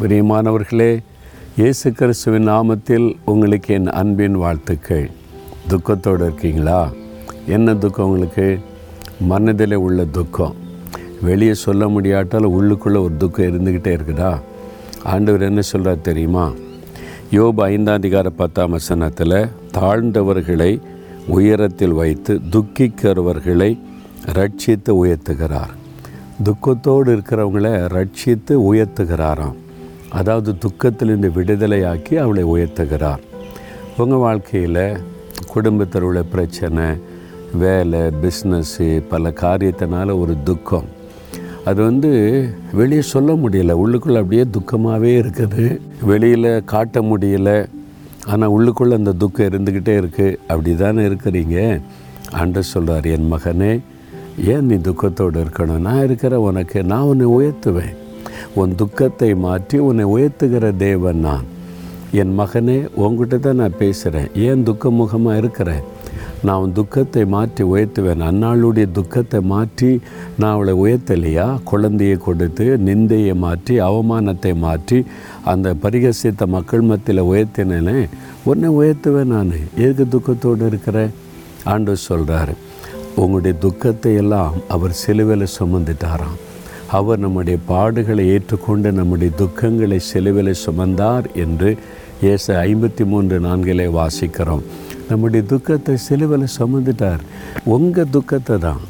பிரியமானவர்களே இயேசு கிறிஸ்துவின் நாமத்தில் உங்களுக்கு என் அன்பின் வாழ்த்துக்கள். துக்கத்தோடு இருக்கீங்களா? என்ன துக்கம் உங்களுக்கு? மனதில் உள்ள துக்கம். வெளியே சொல்ல முடியாட்டால் உள்ளுக்குள்ளே ஒரு துக்கம் இருந்துக்கிட்டே இருக்குதா? ஆண்டவர் என்ன சொல்கிறார் தெரியுமா? யோபு ஐந்தாந்திகார பத்தாம் வசனத்தில் தாழ்ந்தவர்களை உயரத்தில் வைத்து துக்கிக்கிறவர்களை ரட்சித்து உயர்த்துகிறார். துக்கத்தோடு இருக்கிறவங்கள ரட்சித்து உயர்த்துகிறாராம். அதாவது துக்கத்திலிருந்து விடுதலையாக்கி அவளை உயர்த்துகிறார். உங்கள் வாழ்க்கையில் குடும்பத்தில் உள்ள பிரச்சனை வேலை பிஸ்னஸ்ஸு பல காரியத்தினால ஒரு துக்கம். அது வந்து வெளியே சொல்ல முடியல. உள்ளுக்குள்ளே அப்படியே துக்கமாகவே இருக்குது. வெளியில் காட்ட முடியல. ஆனால் உள்ளுக்குள்ளே அந்த துக்கம் இருந்துக்கிட்டே இருக்குது அப்படி தானே இருக்கிறீங்க? அன்று சொல்கிறார் என் மகனே ஏன் நீ துக்கத்தோடு இருக்கணும்? நான் இருக்கிற உனக்கு நான் உன்னை உயர்த்துவேன். உன் துக்கத்தை மாற்றி உன்னை உயர்த்துகிற தேவன் நான். என் மகனே உங்ககிட்ட தான் நான் பேசுகிறேன் ஏன் துக்கமுகமாக இருக்கிறேன் நான் உன் துக்கத்தை மாற்றி உயர்த்துவேன். அன்னாளுடைய துக்கத்தை மாற்றி நான் அவளை உயர்த்தலையா? குழந்தையை கொடுத்து நிந்தையை மாற்றி அவமானத்தை மாற்றி அந்த பரிகசித்த மக்கள் மத்தியில் உயர்த்தினேனே உன்னை உயர்த்துவேன் நான். எதுக்கு துக்கத்தோடு இருக்கிறேன் ஆண்டு சொல்கிறாரு உங்களுடைய துக்கத்தை எல்லாம் அவர் சிலுவையில் சுமந்துட்டாராம். அவர் நம்முடைய பாடுகளை ஏற்றுக்கொண்டு நம்முடைய துக்கங்களை சிலுவையில் சுமந்தார் என்று ஏச ஐம்பத்தி மூன்று நான்கிலே வாசிக்கிறோம். நம்முடைய துக்கத்தை சிலுவையில் சுமந்துட்டார். உங்கள் துக்கத்தை தான்.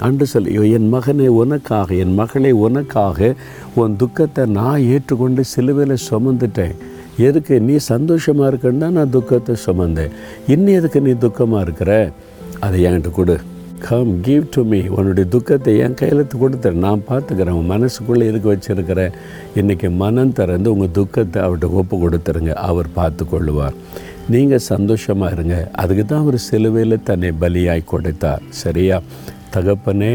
அன்று சொல் என் மகனை உனக்காக என் மகளை உனக்காக உன் துக்கத்தை நான் ஏற்றுக்கொண்டு சிலுவையில் சுமந்துட்டேன். எதுக்கு? நீ சந்தோஷமாக இருக்கன்னு நான் துக்கத்தை சுமந்தேன். இன்னும் எதுக்கு நீ துக்கமாக இருக்கிற? அதை என்கிட்ட கொடு. கம் கிவ் டு மீ உன்னுடைய துக்கத்தை என் கையெழுத்து கொடுத்துரு. நான் பார்த்துக்கிறேன். உன் மனசுக்குள்ளே இருக்க வச்சுருக்கிறேன் இன்றைக்கி மனம் திறந்து உங்கள் துக்கத்தை அவர்கிட்ட ஒப்பு கொடுத்துருங்க. அவர் பார்த்து கொள்ளுவார் நீங்கள் சந்தோஷமாக இருங்க. அதுக்கு தான் அவர் சிலுவையில் தன்னை பலியாய் கொடுத்தார். சரியா? தகப்பனே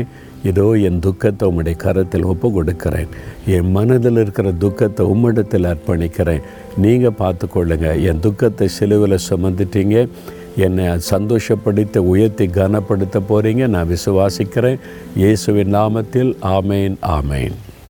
இதோ என் துக்கத்தை உம்முடைய கரத்தில் ஒப்பு கொடுக்கிறேன். என் மனதில் இருக்கிற துக்கத்தை உம்மிடத்தில் அர்ப்பணிக்கிறேன். நீங்கள் பார்த்து கொள்ளுங்கள் என் துக்கத்தை சிலுவையில் சுமந்துட்டீங்க. என்னை சந்தோஷப்படுத்த உயர்த்தி கனப்படுத்த போகிறீங்க நான் விசுவாசிக்கிறேன். இயேசுவின் நாமத்தில் ஆமேன் ஆமேன்.